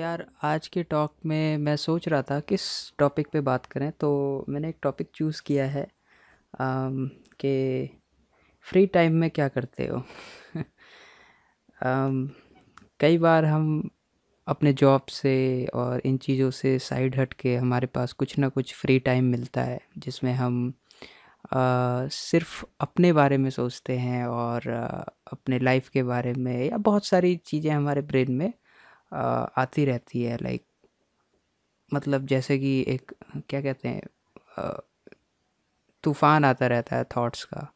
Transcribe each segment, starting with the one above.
यार आज के टॉक में मैं सोच रहा था किस टॉपिक पे बात करें तो मैंने एक टॉपिक चूज़ किया है कि फ्री टाइम में क्या करते हो? कई बार हम अपने जॉब से और इन चीज़ों से साइड हट के हमारे पास कुछ ना कुछ फ्री टाइम मिलता है जिसमें हम अ, सिर्फ़ अपने बारे में सोचते हैं और अ, अपने लाइफ के बारे में या बहुत सारी चीज़ें हमारे ब्रेन में आती रहती है लाइक मतलब जैसे कि एक, क्या कहते हैं तूफ़ान आता रहता है थॉट्स का।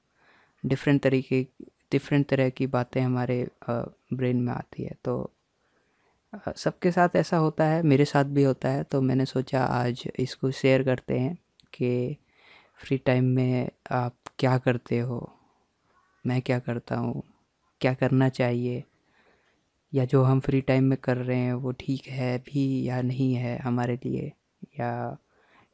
डिफरेंट तरीके डिफरेंट तरह की बातें हमारे ब्रेन में आती है। तो सबके साथ ऐसा होता है, मेरे साथ भी होता है। तो मैंने सोचा आज इसको शेयर करते हैं कि फ्री टाइम में आप क्या करते हो, मैं क्या करता हूँ, क्या करना चाहिए या जो हम फ्री टाइम में कर रहे हैं, वो ठीक है, भी या नहीं है हमारे लिए? या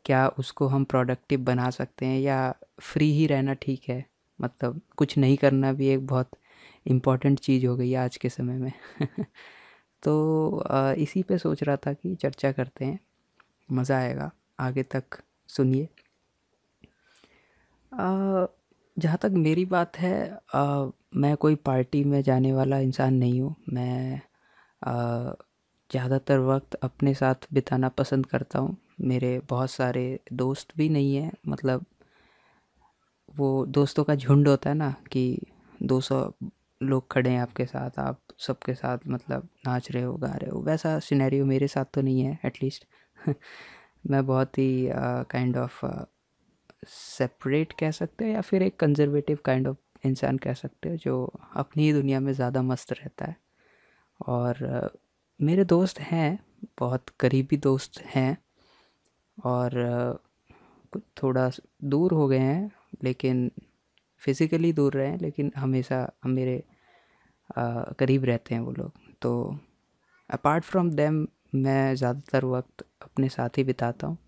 क्या उसको हम प्रोडक्टिव बना सकते हैं या फ्री ही रहना ठीक है? मतलब कुछ नहीं करना भी एक बहुत इम्पोर्टेंट चीज़ हो गई है आज के समय में। तो इसी पे सोच रहा था कि चर्चा करते हैं। मज़ा आएगा। आगे तक सुनिए। जहाँ तक मेरी बात है अ, मैं कोई पार्टी में जाने वाला इंसान नहीं हूँ। मैं ज़्यादातर वक्त अपने साथ बिताना पसंद करता हूँ। मेरे बहुत सारे दोस्त भी नहीं हैं मतलब वो दोस्तों का झुंड होता है ना कि 200 लोग खड़े हैं आपके साथ आप सबके साथ मतलब नाच रहे हो गा रहे हो वैसा सिनेरियो मेरे साथ तो नहीं है एटलीस्ट मैं बहुत ही काइंड ऑफ़ सेपरेट कह सकते हो या फिर एक कंजर्वेटिव काइंड ऑफ़ इंसान कह सकते हो जो अपनी ही दुनिया में ज़्यादा मस्त रहता है। और मेरे दोस्त हैं, बहुत करीबी दोस्त हैं और थोड़ा दूर हो गए हैं, लेकिन फिज़िकली दूर रहे हैं, लेकिन हमेशा हम मेरे करीब रहते हैं वो लोग। तो अपार्ट फ्रॉम देम मैं ज़्यादातर वक्त अपने साथ ही बिताता हूँ।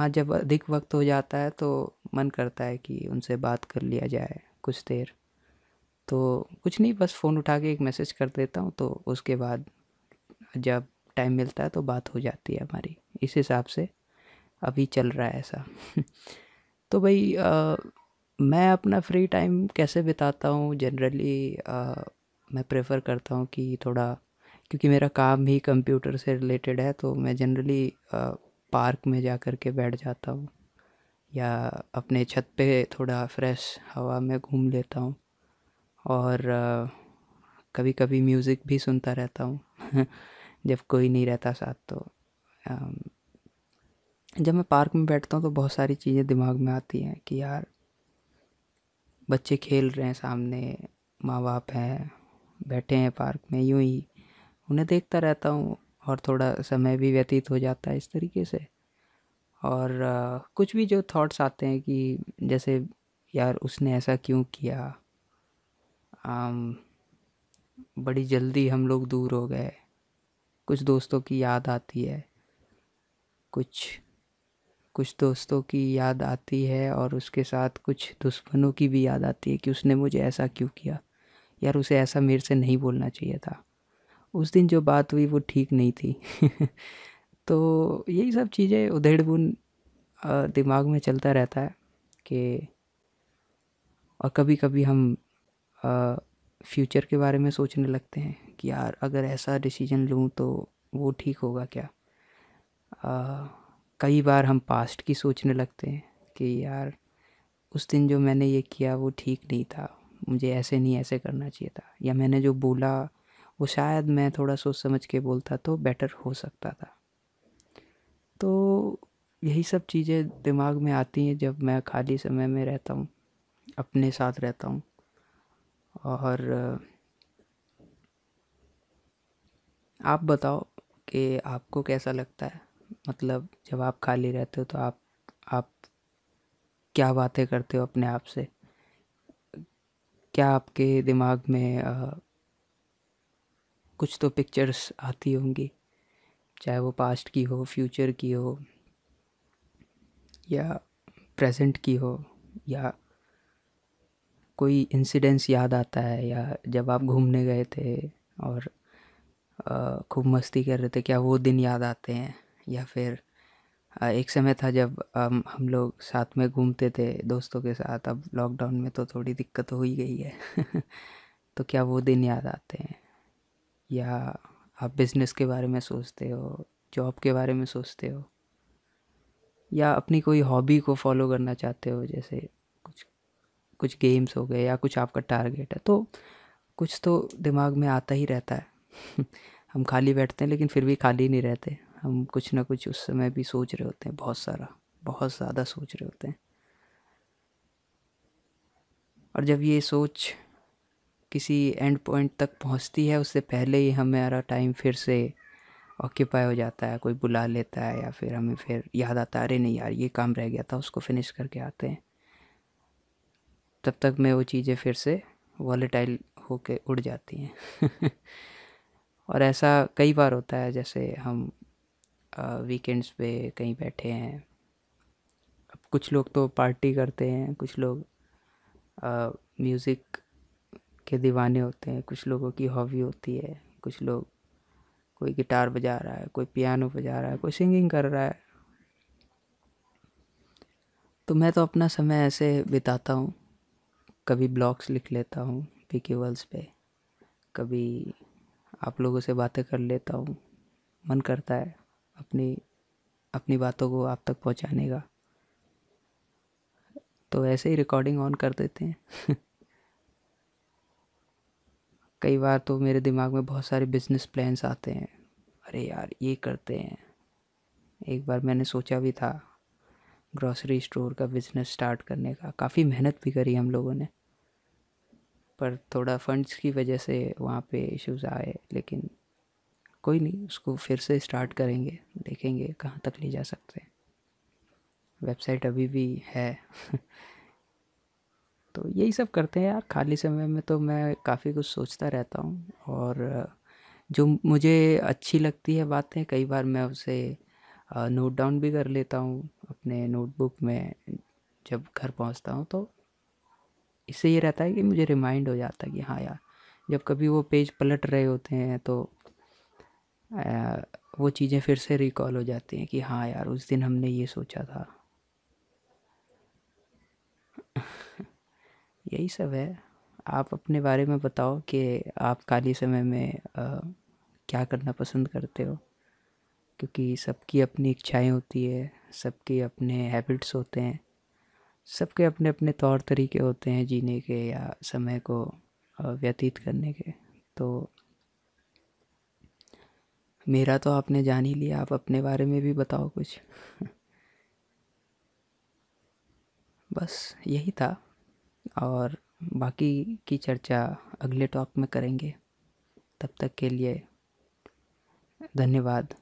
हाँ जब अधिक वक्त हो जाता है तो मन करता है कि उनसे बात कर लिया जाए कुछ देर। तो कुछ नहीं बस फ़ोन उठा के एक मैसेज कर देता हूँ तो उसके बाद जब टाइम मिलता है तो बात हो जाती है हमारी। इस हिसाब से अभी चल रहा है ऐसा। तो भाई अ, मैं अपना फ्री टाइम कैसे बिताता हूँ? जनरली मैं प्रेफर करता हूँ कि थोड़ा क्योंकि मेरा काम ही कंप्यूटर से रिलेटेड है तो मैं जनरली पार्क में जा कर के बैठ जाता हूँ या अपने छत पे थोड़ा फ्रेश हवा में घूम लेता हूँ और कभी कभी म्यूज़िक भी सुनता रहता हूँ जब कोई नहीं रहता साथ तो जब मैं पार्क में बैठता हूँ तो बहुत सारी चीज़ें दिमाग में आती हैं कि यार, बच्चे खेल रहे हैं सामने माँ बाप हैं, बैठे हैं पार्क में, यूँ ही उन्हें देखता रहता हूँ। और थोड़ा समय भी व्यतीत हो जाता है इस तरीके से। और कुछ भी जो थॉट्स आते हैं कि जैसे यार उसने ऐसा क्यों किया? आम, बड़ी जल्दी हम लोग दूर हो गए। कुछ दोस्तों की याद आती है। कुछ कुछ दोस्तों की याद आती है और उसके साथ कुछ दुश्मनों की भी याद आती है कि उसने मुझे ऐसा क्यों किया? यार उसे ऐसा मेरे से नहीं बोलना चाहिए था। उस दिन जो बात हुई वो ठीक नहीं थी। तो यही सब चीज़ें उधेड़ बुन दिमाग में चलता रहता है कि और कभी कभी हम फ्यूचर के बारे में सोचने लगते हैं कि यार अगर ऐसा डिसीज़न लूँ तो वो ठीक होगा क्या? अ, कई बार हम पास्ट की सोचने लगते हैं कि यार उस दिन जो मैंने ये किया वो ठीक नहीं था मुझे ऐसे नहीं ऐसे करना चाहिए था या मैंने जो बोला वो शायद मैं थोड़ा सोच समझ के बोलता तो बेटर हो सकता था। तो यही सब चीज़ें दिमाग में आती हैं जब मैं खाली समय में रहता हूँ, अपने साथ रहता हूँ और आप बताओ कि आपको कैसा लगता है? मतलब जब आप खाली रहते हो तो आप आप क्या बातें करते हो अपने आप से? क्या आपके दिमाग में कुछ तो पिक्चर्स आती होंगी, चाहे वो पास्ट की हो फ्यूचर की हो, या प्रेजेंट की हो, या कोई इंसिडेंस याद आता है, या जब आप घूमने गए थे और खूब मस्ती कर रहे थे, क्या वो दिन याद आते हैं? या फिर एक समय था जब हम लोग साथ में घूमते थे दोस्तों के साथ, अब लॉकडाउन में तो थोड़ी दिक्कत हो ही गई है। तो क्या वो दिन याद आते हैं? या आप बिज़नेस के बारे में सोचते हो जॉब के बारे में सोचते हो, या अपनी कोई हॉबी को फॉलो करना चाहते हो, जैसे कुछ कुछ गेम्स हो गए या कुछ आपका टारगेट है तो कुछ तो दिमाग में आता ही रहता है। हम खाली बैठते हैं, लेकिन फिर भी खाली नहीं रहते। हम कुछ ना कुछ उस समय भी सोच रहे होते हैं, बहुत सारा, बहुत ज़्यादा सोच रहे होते हैं। और जब ये सोच किसी एंड पॉइंट तक पहुँचती है, उससे पहले ही हमारा टाइम फिर से ऑक्यूपाई हो जाता है, कोई बुला लेता है या फिर हमें फिर याद आता है, अरे नहीं यार, ये काम रह गया था, उसको फिनिश करके आते हैं। तब तक मैं वो चीज़ें फिर से वॉलेटाइल होके उड़ जाती हैं। और ऐसा कई बार होता है, जैसे हम वीकेंड्स पे कहीं बैठे हैं, अब कुछ लोग तो पार्टी करते हैं, कुछ लोग म्यूज़िक के दीवाने होते हैं, कुछ लोगों की हॉबी होती है, कुछ लोग, कोई गिटार बजा रहा है, कोई पियानो बजा रहा है, कोई सिंगिंग कर रहा है। तो मैं तो अपना समय ऐसे बिताता हूँ, कभी ब्लॉग्स लिख लेता हूँ पी वर्ल्स पे, कभी आप लोगों से बातें कर लेता हूँ, मन करता है अपनी अपनी बातों को आप तक पहुँचाने का। तो ऐसे ही रिकॉर्डिंग ऑन कर देते हैं। कई बार तो मेरे दिमाग में बहुत सारे बिज़नेस प्लान्स आते हैं। अरे यार, ये करते हैं। एक बार मैंने सोचा भी था ग्रॉसरी स्टोर का बिज़नेस स्टार्ट करने का। काफ़ी मेहनत भी करी हम लोगों ने। पर थोड़ा फंड्स की वजह से वहाँ पे इश्यूज़ आए, लेकिन कोई नहीं, उसको फिर से स्टार्ट करेंगे, देखेंगे कहाँ तक ले जा सकते हैं। वेबसाइट अभी भी है। तो यही सब करते हैं यार खाली समय में तो मैं काफ़ी कुछ सोचता रहता हूँ और जो मुझे अच्छी लगती है बातें कई बार मैं उसे नोट डाउन भी कर लेता हूँ अपने नोटबुक में जब घर पहुँचता हूँ तो इससे ये रहता है कि मुझे रिमाइंड हो जाता है कि हाँ यार जब कभी वो पेज पलट रहे होते हैं तो आ, वो चीज़ें फिर से रिकॉल हो जाती हैं कि हाँ यार उस दिन हमने ये सोचा था। यही सब है। आप अपने बारे में बताओ कि आप खाली समय में आ, क्या करना पसंद करते हो? क्योंकि सबकी अपनी इच्छाएँ होती है सबके अपने हैबिट्स होते हैं सबके अपने अपने तौर तरीके होते हैं जीने के या समय को व्यतीत करने के। तो मेरा तो आपने जान ही लिया आप अपने बारे में भी बताओ कुछ। बस यही था। और बाकी की चर्चा अगले टॉक में करेंगे। तब तक के लिए धन्यवाद।